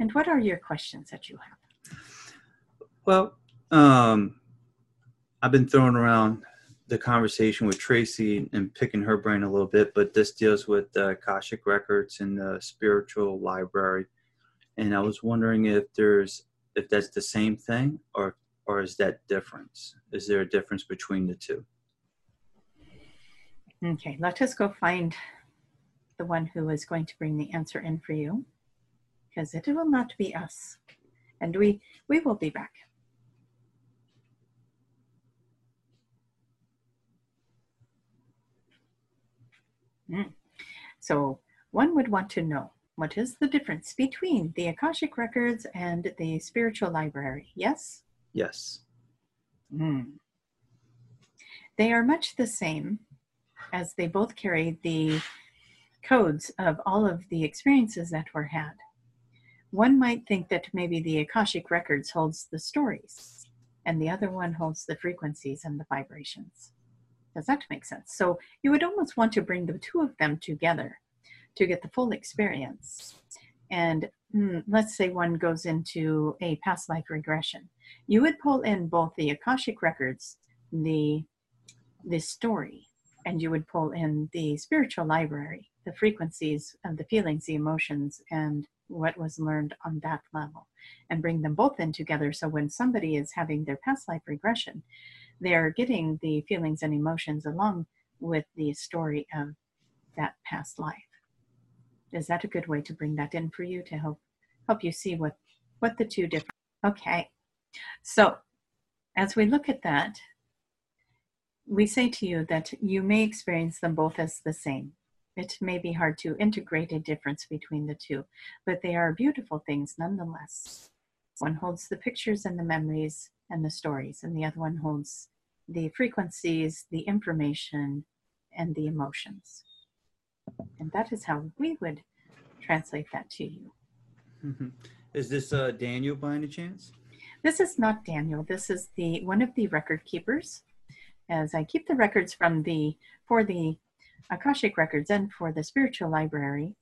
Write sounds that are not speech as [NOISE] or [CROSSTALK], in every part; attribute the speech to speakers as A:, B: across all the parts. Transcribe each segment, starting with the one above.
A: And what are your questions that you have?
B: Well, um, I've been throwing around the conversation with Tracy and picking her brain a little bit, but this deals with the Akashic records and the spiritual library. And I was wondering if there's if that's the same thing or or is that difference? Is there a difference between the two?
A: Okay, let us go find the one who is going to bring the answer in for you because it will not be us. And we we will be back. Mm. So one would want to know what is the difference between the Akashic records and the spiritual library? Yes?
B: Yes.
A: Mm. They are much the same as they both carry the codes of all of the experiences that were had. One might think that maybe the Akashic records holds the stories and the other one holds the frequencies and the vibrations. Does that make sense? So you would almost want to bring the two of them together to get the full experience. And mm, let's say one goes into a past life regression. You would pull in both the Akashic records, the the story, and you would pull in the spiritual library, the frequencies of the feelings, the emotions, and what was learned on that level, and bring them both in together. So when somebody is having their past life regression, they're getting the feelings and emotions along with the story of that past life. Is that a good way to bring that in for you to help help you see what what the two different? Okay, so as we look at that, we say to you that you may experience them both as the same. It may be hard to integrate a difference between the two, but they are beautiful things nonetheless. One holds the pictures and the memories and the stories, and the other one holds the frequencies, the information, and the emotions. And that is how we would translate that to you.
B: Mm-hmm. Is this uh, Daniel by any chance?
A: This is not Daniel. This is the one of the record keepers. As I keep the records from the for the Akashic records and for the spiritual library.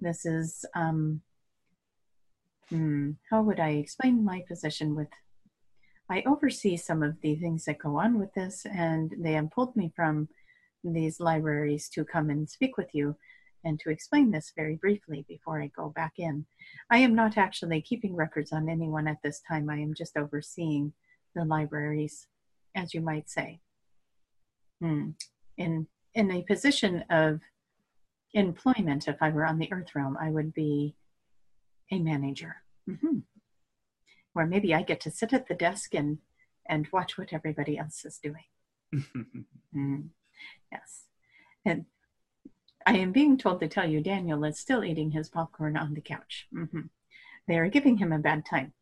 A: This is um, hmm, how would I explain my position with I oversee some of the things that go on with this, and they have pulled me from these libraries to come and speak with you and to explain this very briefly before I go back in. I am not actually keeping records on anyone at this time. I am just overseeing the libraries, as you might say. Hmm. In in a position of employment, if I were on the earth realm, I would be a manager. Mm-hmm or maybe I get to sit at the desk and and watch what everybody else is doing. [LAUGHS] mm. Yes, and I am being told to tell you Daniel is still eating his popcorn on the couch. Mm-hmm. They are giving him a bad time,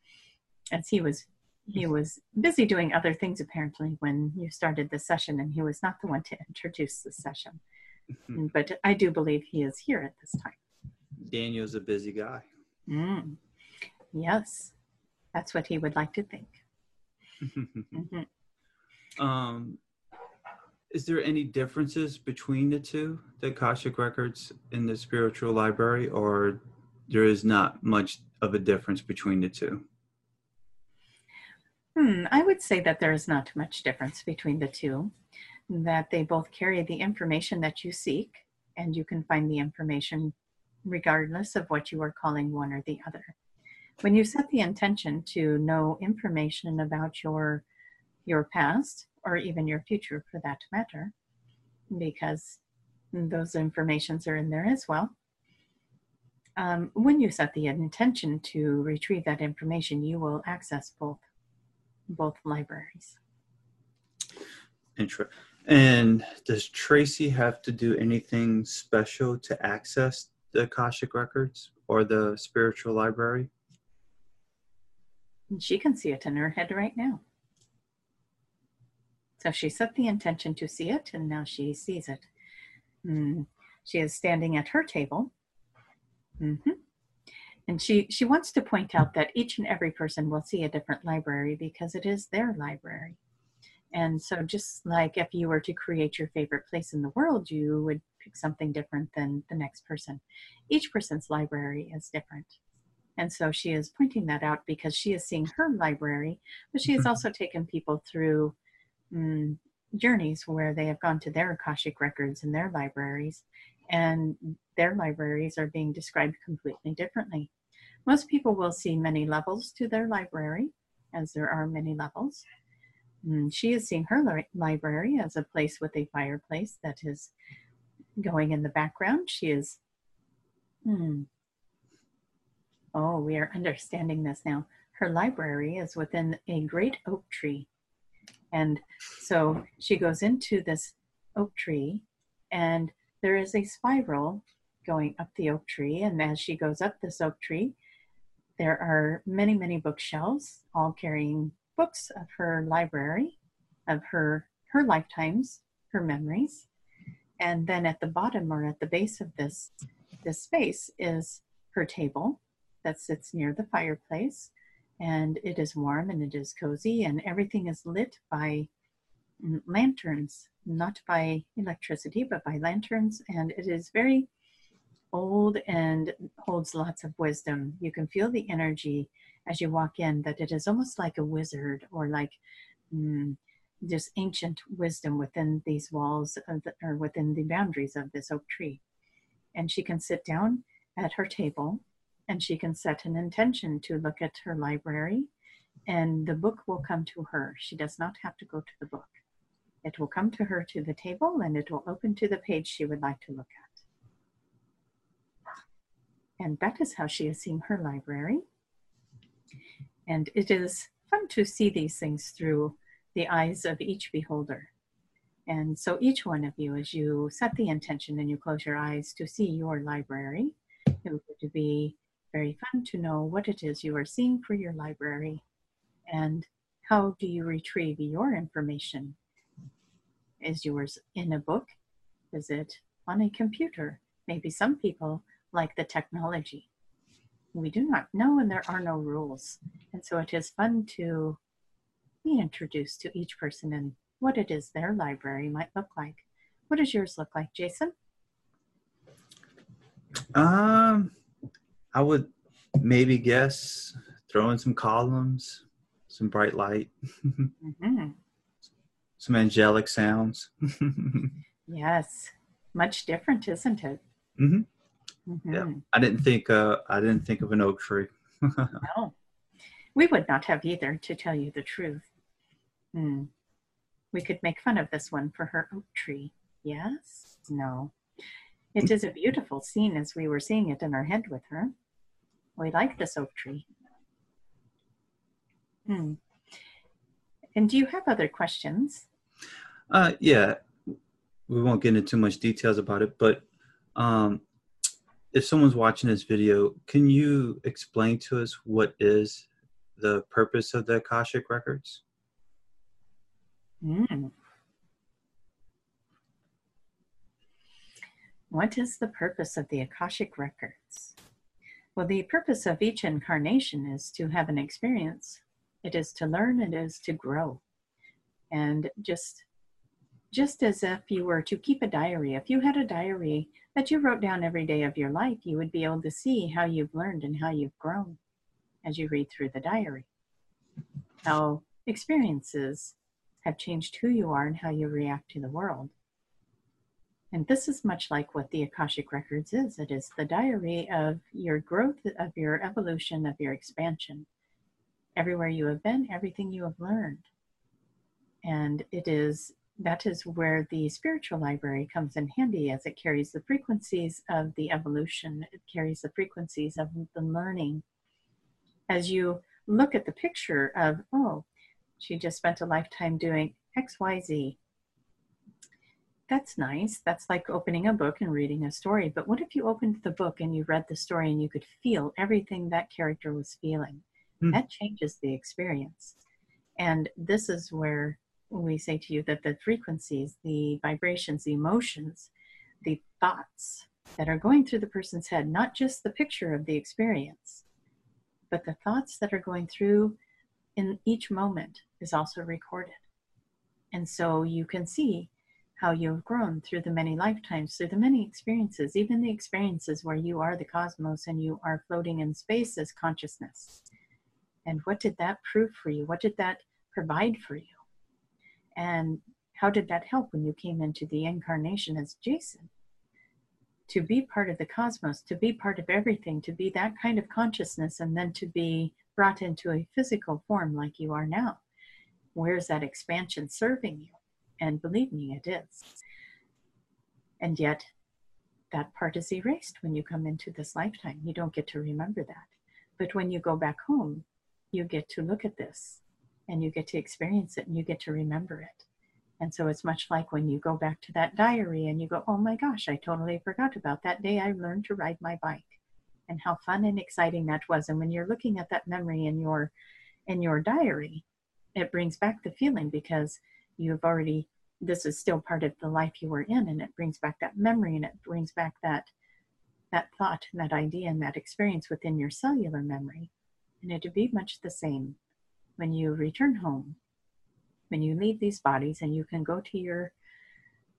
A: as he was he was busy doing other things apparently when you started the session, and he was not the one to introduce the session. Mm-hmm. But I do believe he is here at this time.
B: Daniel's a busy guy.
A: Mm. Yes, that's what he would like to think. [LAUGHS]
B: mm-hmm. um, is there any differences between the two, the Akashic records in the spiritual library, or there is not much of a difference between the two?
A: Hmm, I would say that there is not much difference between the two, that they both carry the information that you seek, and you can find the information regardless of what you are calling one or the other. When you set the intention to know information about your your past or even your future for that matter because those informations are in there as well um, when you set the intention to retrieve that information you will access both both libraries
B: Interesting. And does Tracy have to do anything special to access the Akashic records or the spiritual library?
A: She can see it in her head right now. So she set the intention to see it, and now she sees it. Mm. She is standing at her table. Mm-hmm. And she, she wants to point out that each and every person will see a different library because it is their library. And so, just like if you were to create your favorite place in the world, you would pick something different than the next person. Each person's library is different And so she is pointing that out because she is seeing her library, but she has
B: Mhm.
A: also taken people through mm, journeys where they have gone to their Akashic records in their libraries, and their libraries are being described completely differently. Most people will see many levels to their library, as there are many levels. Mm, She is seeing her li- library as a place with a fireplace that is going in the background. She is. Hmm. Oh, we are understanding this now. Her library is within a great oak tree. And so she goes into this oak tree, and there is a spiral going up the oak tree. And as she goes up this oak tree, there are many, many bookshelves, all carrying books of her library, of her her lifetimes, her memories. And then at the bottom or at the base of this this space is her table that sits near the fireplace. And it is warm and it is cozy, and everything is lit by lanterns, not by electricity, but by lanterns. And it is very old and holds lots of wisdom. You can feel the energy as you walk in that it is almost like a wizard or like mm, just ancient wisdom within these walls the, or within the boundaries of this oak tree. And she can sit down at her table and she can set an intention to look at her library and the book will come to her. She does not have to go to the book. It will come to her to the table and it will open to the page she would like to look at. And that is how she is seeing her library. And it is fun to see these things through the eyes of each beholder. And so, each one of you, as you set the intention and you close your eyes to see your library, it would be very fun to know what it is you are seeing for your library and how do you retrieve your information. Is yours in a book? Is it on a computer? Maybe some people like the technology. We do not know, and there are no rules. And so it is fun to be introduced to each person and what it is their library might look like. What does yours look like, Jason?
B: Um, I would maybe guess throw in some columns, some bright light, [LAUGHS]
A: hmm
B: some angelic sounds. [LAUGHS]
A: Yes, much different, isn't it?
B: Mhm.
A: Mhm.
B: Yeah. I didn't think uh I didn't think of an oak tree. [LAUGHS]
A: No, we would not have either, to tell you the truth. Hmm. We could make fun of this one for her oak tree. Yes? No. It is a beautiful scene as we were seeing it in our head with her. We like this oak tree. Hmm. And do you have other questions?
B: Uh yeah. We won't get into too much details about it, but um if someone's watching this video, can you explain to us what is the purpose of the Akashic records?
A: Hmm. What is the purpose of the Akashic records? Well, the purpose of each incarnation is to have an experience. It is to learn, it is to grow. And just just as if you were to keep a diary, if you had a diary that you wrote down every day of your life, you would be able to see how you've learned and how you've grown as you read through the diary. How experiences have changed who you are and how you react to the world. And this is much like what the Akashic Records is it is the diary of your growth, of your evolution, of your expansion. Everywhere you have been, everything you have learned. And it is that is where the spiritual library comes in handy as it carries the frequencies of the evolution, it carries the frequencies of the learning. As you look at the picture of, oh, she just spent a lifetime doing XYZ. That's nice. That's like opening a book and reading a story. But what if you opened the book and you read the story and you could feel everything that character was feeling?
B: Hmm.
A: That changes the experience. And this is where we say to you that the frequencies, the vibrations, the emotions, the thoughts that are going through the person's head, not just the picture of the experience, but the thoughts that are going through in each moment is also recorded. And so you can see how you have grown through the many lifetimes, through the many experiences, even the experiences where you are the cosmos and you are floating in space as consciousness. And what did that prove for you? What did that provide for you? And how did that help when you came into the incarnation as Jason? To be part of the cosmos, to be part of everything, to be that kind of consciousness, and then to be brought into a physical form like you are now. Where's that expansion serving you? And believe me, it is. And yet, that part is erased when you come into this lifetime. You don't get to remember that. But when you go back home, you get to look at this and you get to experience it and you get to remember it. And so it's much like when you go back to that diary and you go, oh my gosh, I totally forgot about that day I learned to ride my bike and how fun and exciting that was. And when you're looking at that memory in your in your diary, it brings back the feeling because you've already this is still part of the life you were in and it brings back that memory and it brings back that that thought and that idea and that experience within your cellular memory and it'd be much the same when you return home when you leave these bodies and you can go to your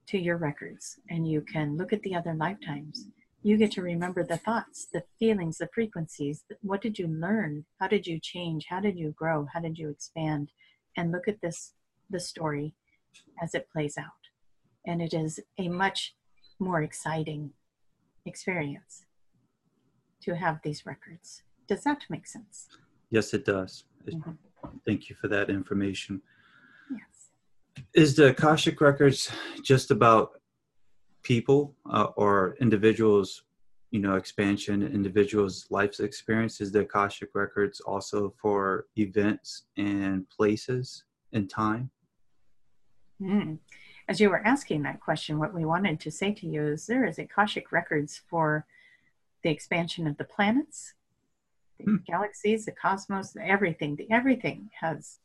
A: to your records and you can look at the other lifetimes you get to remember the thoughts the feelings the frequencies. What did you learn? How did you change? How did you grow? How did you expand? And look at this the story as it plays out. And it is a much more exciting experience to have these records. Does that make sense?
B: Yes it does. Mm-hmm. Thank you for that information.
A: Yes.
B: Is the akashic records just about people uh, or individuals you know expansion individuals life's experiences the akashic records also for events and places and time?
A: Mm. as you were asking that question what we wanted to say to you is there is akashic records for the expansion of the planets the hmm. galaxies the cosmos everything the everything has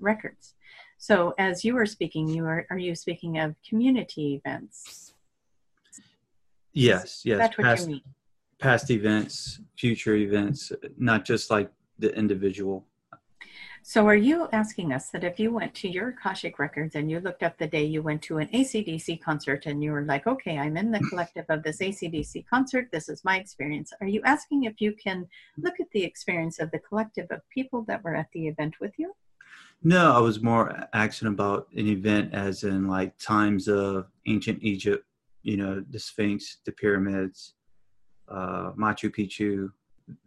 A: records so as you were speaking you are are you speaking of community events
B: Yes, yes.
A: That's what
B: past,
A: you mean.
B: Past events, future events, not just like the individual.
A: So, are you asking us that if you went to your Akashic records and you looked up the day you went to an ACDC concert and you were like, okay, I'm in the collective of this ACDC concert, this is my experience, are you asking if you can look at the experience of the collective of people that were at the event with you?
B: No, I was more asking about an event as in like times of ancient Egypt you know the Sphinx, the pyramids, uh, Machu Picchu,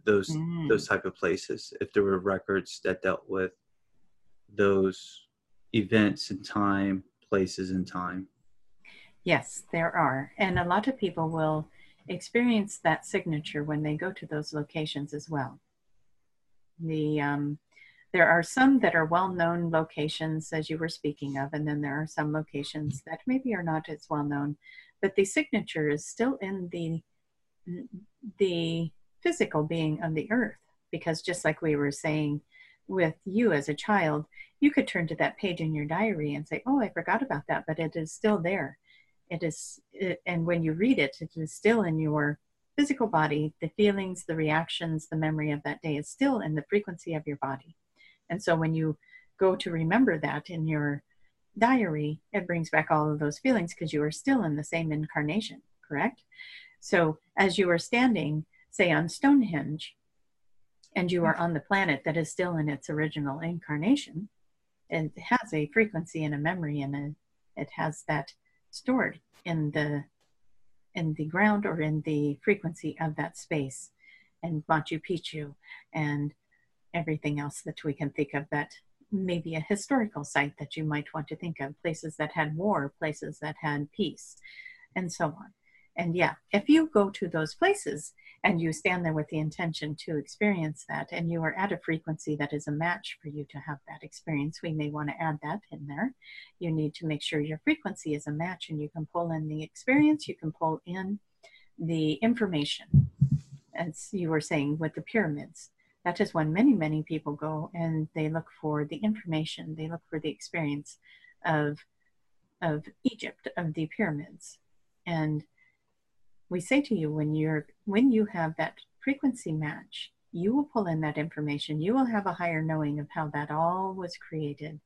B: those mm. those type of places. If there were records that dealt with those events and time, places and time.
A: Yes, there are, and a lot of people will experience that signature when they go to those locations as well. The um, there are some that are well-known locations, as you were speaking of, and then there are some locations that maybe are not as well known but the signature is still in the the physical being of the earth. Because just like we were saying with you as a child you could turn to that page in your diary and say oh i forgot about that but it is still there. It is it, and when you read it it is still in your physical body. The feelings the reactions the memory of that day is still in the frequency of your body. And so when you go to remember that in your diary, it brings back all of those feelings because you are still in the same incarnation, correct? So as you are standing, say on Stonehenge, and you are mm. on the planet that is still in its original incarnation, it has a frequency and a memory and it has that stored in the in the ground or in the frequency of that space and Machu Picchu and everything else that we can think of that maybe a historical site that you might want to think of, places that had war, places that had peace, and so on. And yeah, if you go to those places and you stand there with the intention to experience that, and you are at a frequency that is a match for you to have that experience, we may want to add that in there. You need to make sure your frequency is a match, and you can pull in the experience, you can pull in the information, as you were saying with the pyramids that is when many, many people go and they look for the information, they look for the experience of, of Egypt, of the pyramids. And we say to you when you're when you have that frequency match, you will pull in that information. You will have a higher knowing of how that all was created.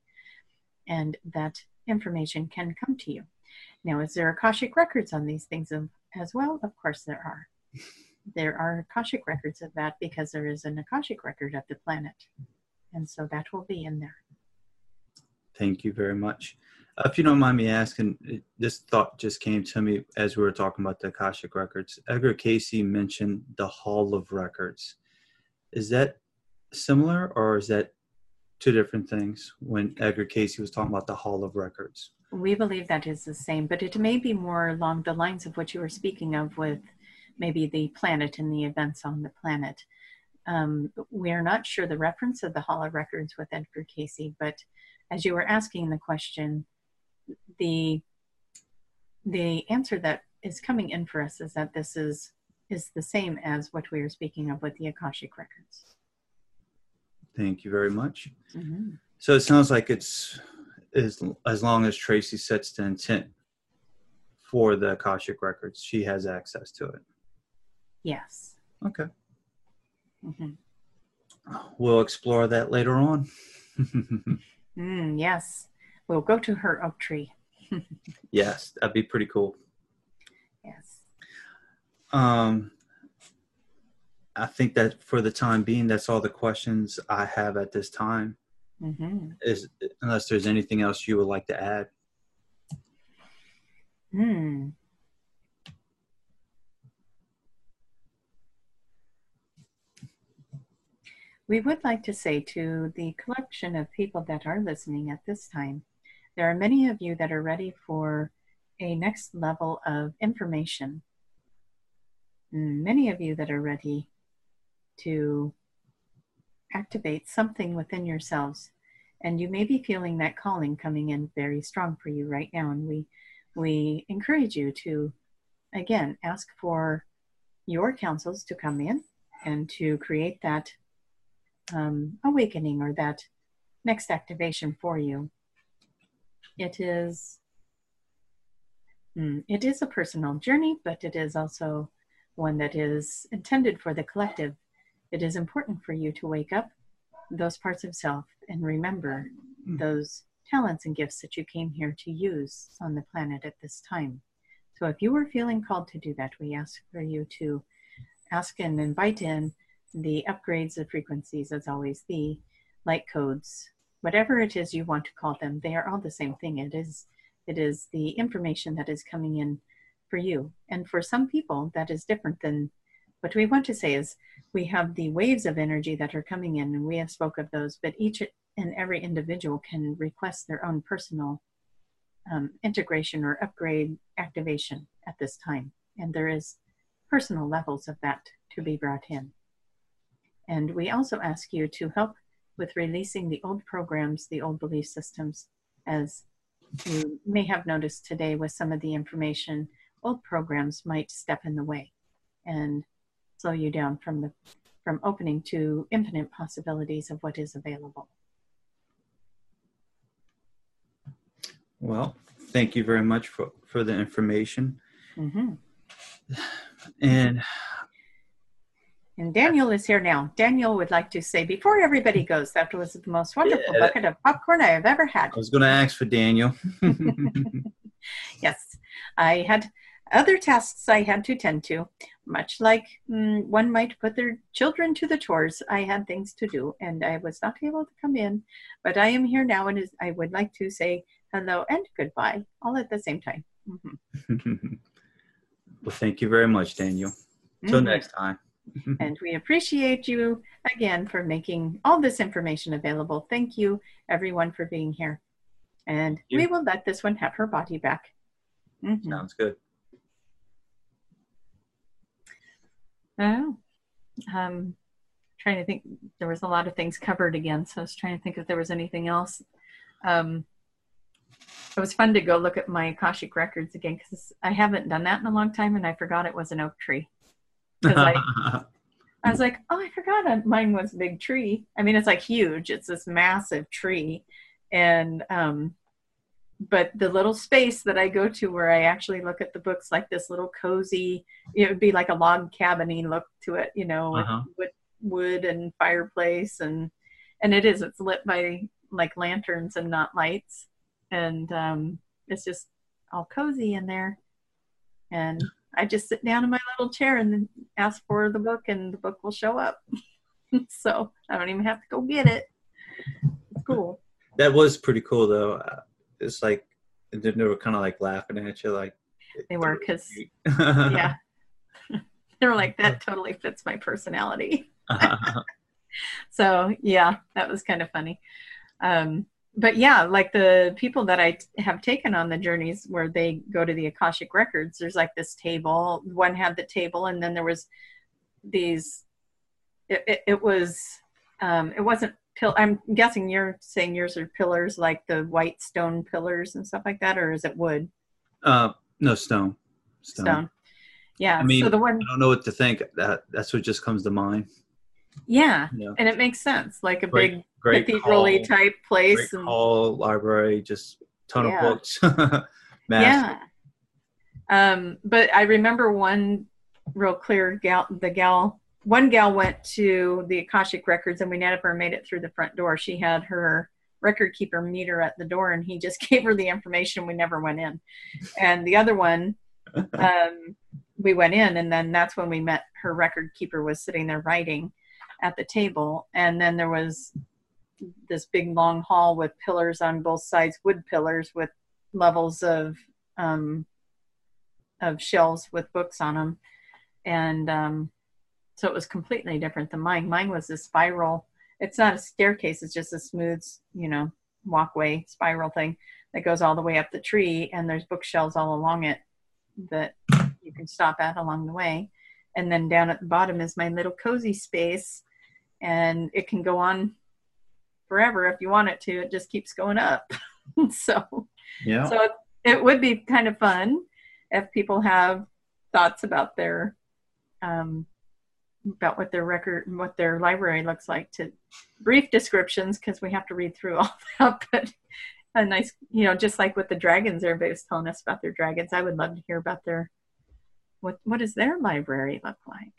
A: And that information can come to you. Now, is there Akashic records on these things as well? Of course, there are. There are Akashic records of that because there is an Akashic record of the planet. And so that will be in there.
B: Thank you very much. If you don't mind me asking, this thought just came to me as we were talking about the Akashic records. Edgar Cayce mentioned the Hall of Records. Is that similar or is that two different things when Edgar Cayce was talking about the Hall of Records?
A: We believe that is the same, but it may be more along the lines of what you were speaking of with maybe the planet and the events on the planet. Um, we are not sure the reference of the Hall of Records with Edgar Cayce, but as you were asking the question, the the answer that is coming in for us is that this is is the same as what we are speaking of with the Akashic records.
B: Thank you very much. Mm-hmm. So it sounds like it's as as long as Tracy sets the intent for the Akashic records, she has access to it.
A: Yes.
B: Okay. Mm-hmm. We'll explore that later on. [LAUGHS]
A: mm, yes. We'll go to her oak tree.
B: Yes, that'd be pretty cool.
A: Yes.
B: Um, I think that for the time being, that's all the questions I have at this time. Mm-hmm. Is unless there's anything else you would like to add.
A: Hmm. We would like to say to the collection of people that are listening at this time, there are many of you that are ready for a next level of information. Many of you that are ready to activate something within yourselves. And you may be feeling that calling coming in very strong for you right now. And we we encourage you to again ask for your counsels to come in and to create that um, awakening or that next activation for you. It is mm, it is a personal journey, but it is also one that is intended for the collective. It is important for you to wake up those parts of self and remember mm. those talents and gifts that you came here to use on the planet at this time. So if you were feeling called to do that, we ask for you to ask and invite in the upgrades of frequencies as always, the light codes, whatever it is you want to call them, they are all the same thing. It is it is the information that is coming in for you. And for some people that is different than what we want to say is we have the waves of energy that are coming in and we have spoke of those, but each and every individual can request their own personal um, integration or upgrade activation at this time. And there is personal levels of that to be brought in. And we also ask you to help with releasing the old programs, the old belief systems, as you may have noticed today with some of the information, old programs might step in the way and slow you down from the from opening to infinite possibilities of what is available.
B: Well, thank you very much for, for the information.
A: Mm-hmm.
B: And
A: and Daniel is here now. Daniel would like to say, before everybody goes, that was the most wonderful yeah. bucket of popcorn I have ever had.
B: I was going to ask for Daniel. [LAUGHS] [LAUGHS]
A: yes, I had other tasks I had to tend to, much like mm, one might put their children to the chores. I had things to do, and I was not able to come in. But I am here now, and I would like to say hello and goodbye all at the same time.
B: Mm-hmm. [LAUGHS] well, thank you very much, Daniel. Until mm-hmm. next time.
A: And we appreciate you again for making all this information available. Thank you, everyone, for being here. And we will let this one have her body back.
B: Mm-hmm. Sounds good.
A: Oh, um, trying to think. There was a lot of things covered again, so I was trying to think if there was anything else. Um, it was fun to go look at my Akashic records again because I haven't done that in a long time, and I forgot it was an oak tree. I, [LAUGHS] I was like, oh, I forgot mine was a big tree. I mean, it's like huge. It's this massive tree, and um, but the little space that I go to where I actually look at the books, like this little cozy, it would be like a log cabiny look to it, you know, uh-huh. with, wood and fireplace, and and it is. It's lit by like lanterns and not lights, and um, it's just all cozy in there. And I just sit down in my little chair and then ask for the book, and the book will show up. [LAUGHS] so I don't even have to go get it. It's cool.
B: That was pretty cool, though. It's like they were kind of like laughing at you, like
A: They were because [LAUGHS] yeah, [LAUGHS] they were like that totally fits my personality. so yeah, that was kind of funny. Um, but yeah, like the people that I t- have taken on the journeys where they go to the Akashic records, there's like this table. One had the table, and then there was these. It, it, it was. Um, it wasn't. Pill- I'm guessing you're saying yours are pillars, like the white stone pillars and stuff like that, or is it wood
B: uh, no stone. Stone.
A: stone? Yeah.
B: I mean,
A: so the one.
B: I don't know what to think. That that's what just comes to mind.
A: Yeah,
B: You know,
A: and it makes sense, like a
B: Great-
A: big
B: great
A: cathedral-y
B: hall,
A: type place. and,
B: hall, library, just ton
A: Yeah.
B: of books. [LAUGHS]
A: Yeah. Um, but I remember one real clear gal. The gal, one gal went to the Akashic records, and we never made it through the front door. She had her record keeper meet her at the door, and he just [LAUGHS] gave her the information. We never went in. And the other one, [LAUGHS] um, we went in, and then that's when we met. Her record keeper was sitting there writing at the table, and then there was this big long hall with pillars on both sides, wood pillars with levels of um, of shelves with books on them, and um, so it was completely different than mine. Mine was a spiral. It's not a staircase; it's just a smooth, you know, walkway spiral thing that goes all the way up the tree, and there's bookshelves all along it that you can stop at along the way. And then down at the bottom is my little cozy space, and it can go on forever if you want it to. It just keeps going up. [LAUGHS] so
B: Yeah.
A: so it, it would be kind of fun if people have thoughts about their um, about what their record what their library looks like to brief descriptions because we have to read through [LAUGHS] all that but a nice you know just like with the dragons everybody was telling us about their dragons i would love to hear about their what what does their library look like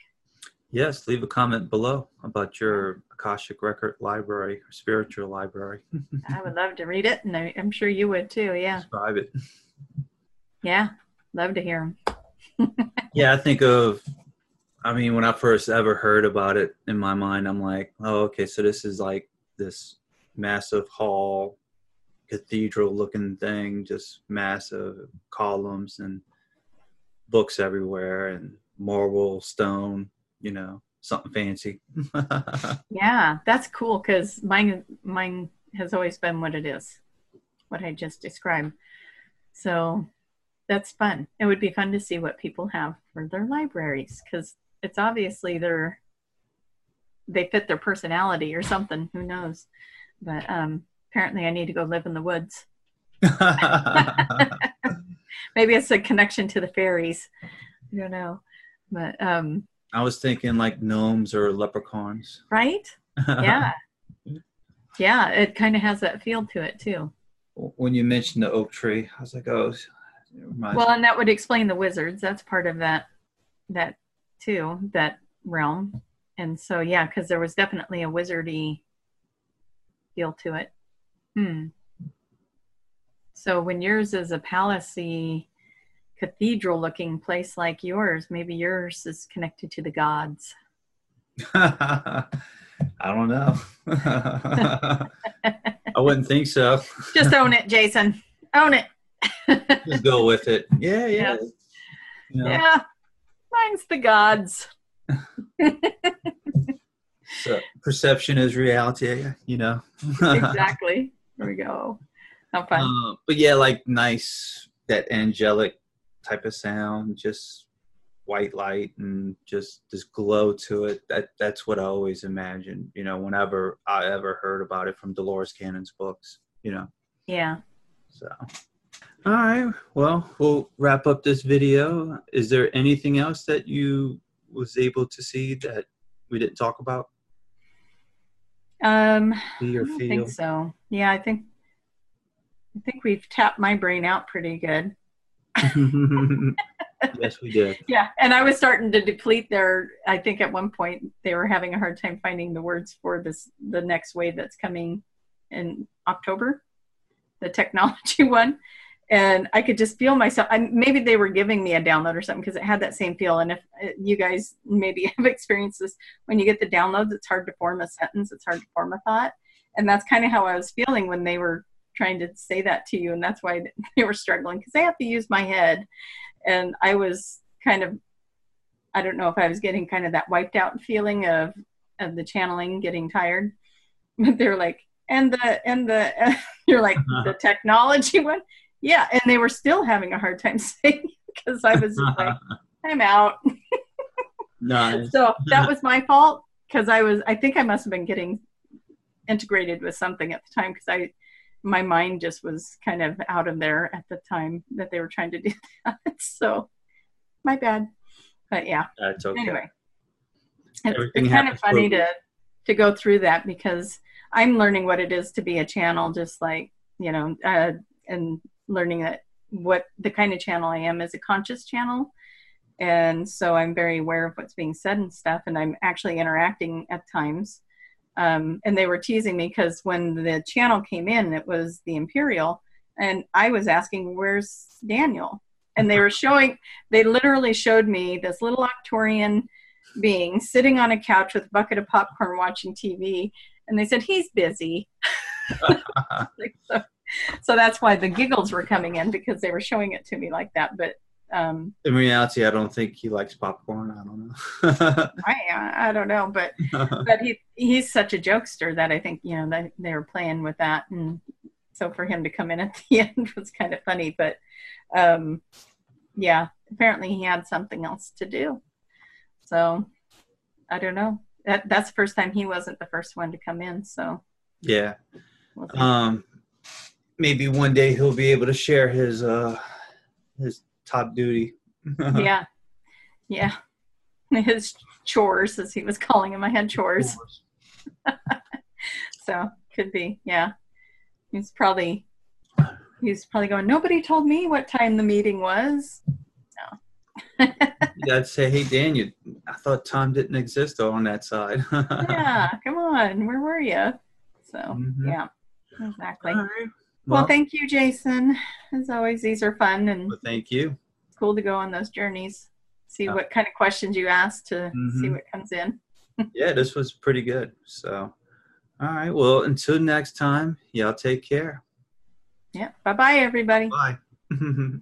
B: Yes, leave a comment below about your Akashic Record library or spiritual library. [LAUGHS]
A: i would love to read it and I, i'm sure you would too yeah
B: Describe it.
A: yeah love to hear them [LAUGHS]
B: Yeah, I think of, I mean, when I first ever heard about it in my mind, I'm like, oh, okay, so this is like this massive hall, cathedral looking thing, just massive columns and books everywhere and marble, stone, you know, something fancy. [LAUGHS]
A: Yeah, that's cool because mine mine has always been what it is, what I just described. So that's fun. It would be fun to see what people have for their libraries because it's obviously their they fit their personality or something. Who knows? But um, apparently, I need to go live in the woods. [LAUGHS] [LAUGHS] Maybe it's a connection to the fairies. I don't know, but um,
B: I was thinking like gnomes or leprechauns.
A: right? [LAUGHS] Yeah, yeah. It kind of has that feel to it too.
B: when you mentioned the oak tree, I was like, oh,
A: Well, and that would explain the wizards. That's part of that, that too, that realm. And so, yeah, because there was definitely a wizardy feel to it. Hmm. So when yours is a palacey, cathedral-looking place like yours, maybe yours is connected to the gods. [LAUGHS]
B: I don't know. [LAUGHS] I wouldn't think so. [LAUGHS]
A: Just own it, Jason. Own it.
B: Just go with it. Yeah, yeah. You know,
A: Yeah, mine's the gods.
B: so perception is reality, you know.
A: exactly. There we go. How fun.
B: Uh, but yeah, like nice that angelic type of sound, just white light and just this glow to it. That that's what I always imagined. You know, whenever I ever heard about it from Dolores Cannon's books. You know,
A: yeah.
B: so. All right. Well, we'll wrap up this video. Is there anything else that you was able to see that we didn't talk about?
A: Um,
B: See
A: I think so. Yeah, I think I think we've tapped my brain out pretty good. [LAUGHS]
B: yes, we did.
A: Yeah, and I was starting to deplete their. I think at one point they were having a hard time finding the words for this the next wave that's coming in October, the technology [LAUGHS] one, and I could just feel myself. I, maybe they were giving me a download or something because it had that same feel. And if uh, you guys maybe [LAUGHS] have experienced this, when you get the downloads, it's hard to form a sentence. It's hard to form a thought, and that's kind of how I was feeling when they were trying to say that to you, and that's why [LAUGHS] they were struggling because they have to use my head, and I was kind of, I don't know if I was getting kind of that wiped out feeling of of the channeling, getting tired. [LAUGHS] But they're like, and the and the uh, [LAUGHS] you're like the technology one yeah, and they were still having a hard time saying because I was like, I'm out.
B: nice.
A: So that was my fault because I was. I think I must have been getting integrated with something at the time because I, my mind just was kind of out of there at the time that they were trying to do [LAUGHS] that. So, my bad. But yeah.
B: That's okay.
A: Anyway, it's, it's kind of funny to to go through that because I'm learning what it is to be a channel, just like you know, uh, and learning that what the kind of channel I am is a conscious channel. And so I'm very aware of what's being said and stuff, and I'm actually interacting at times. Um, and they were teasing me because when the channel came in, it was the Imperial, and I was asking, Where's Daniel? And they were showing, they literally showed me this little Arcturian being sitting on a couch with a bucket of popcorn watching TV. And they said, He's busy. [LAUGHS] [LAUGHS] so, so that's why the giggles were coming in because they were showing it to me like that. But um,
B: in reality, I don't think he likes popcorn. I don't
A: know. [LAUGHS] I I don't know, but [LAUGHS] but he he's such a jokester that I think you know that they were playing with that, and so for him to come in at [LAUGHS] the end was kind of funny. But um, yeah, apparently he had something else to do. So I don't know. That that's the first time he wasn't the first one to come in. So
B: yeah. Um, maybe one day he'll be able to share his uh his top duty. [LAUGHS]
A: yeah, yeah, his chores as he was calling them. I had chores. [LAUGHS] so could be, yeah. He's probably he's probably going. Nobody told me what time the meeting was.
B: No. [LAUGHS] you gotta say, hey Daniel, I thought Tom didn't exist on that side.
A: yeah, come on, where were you? So mm-hmm. yeah, exactly. Well, well, thank you, Jason. As always, these are fun and
B: well, thank you.
A: It's cool to go on those journeys. See uh, what kind of questions you ask to mm-hmm. see what comes in. [LAUGHS]
B: yeah, this was pretty good. So, all right. Well, until next time, y'all take care.
A: Yeah. Bye bye, everybody.
B: Bye. [LAUGHS]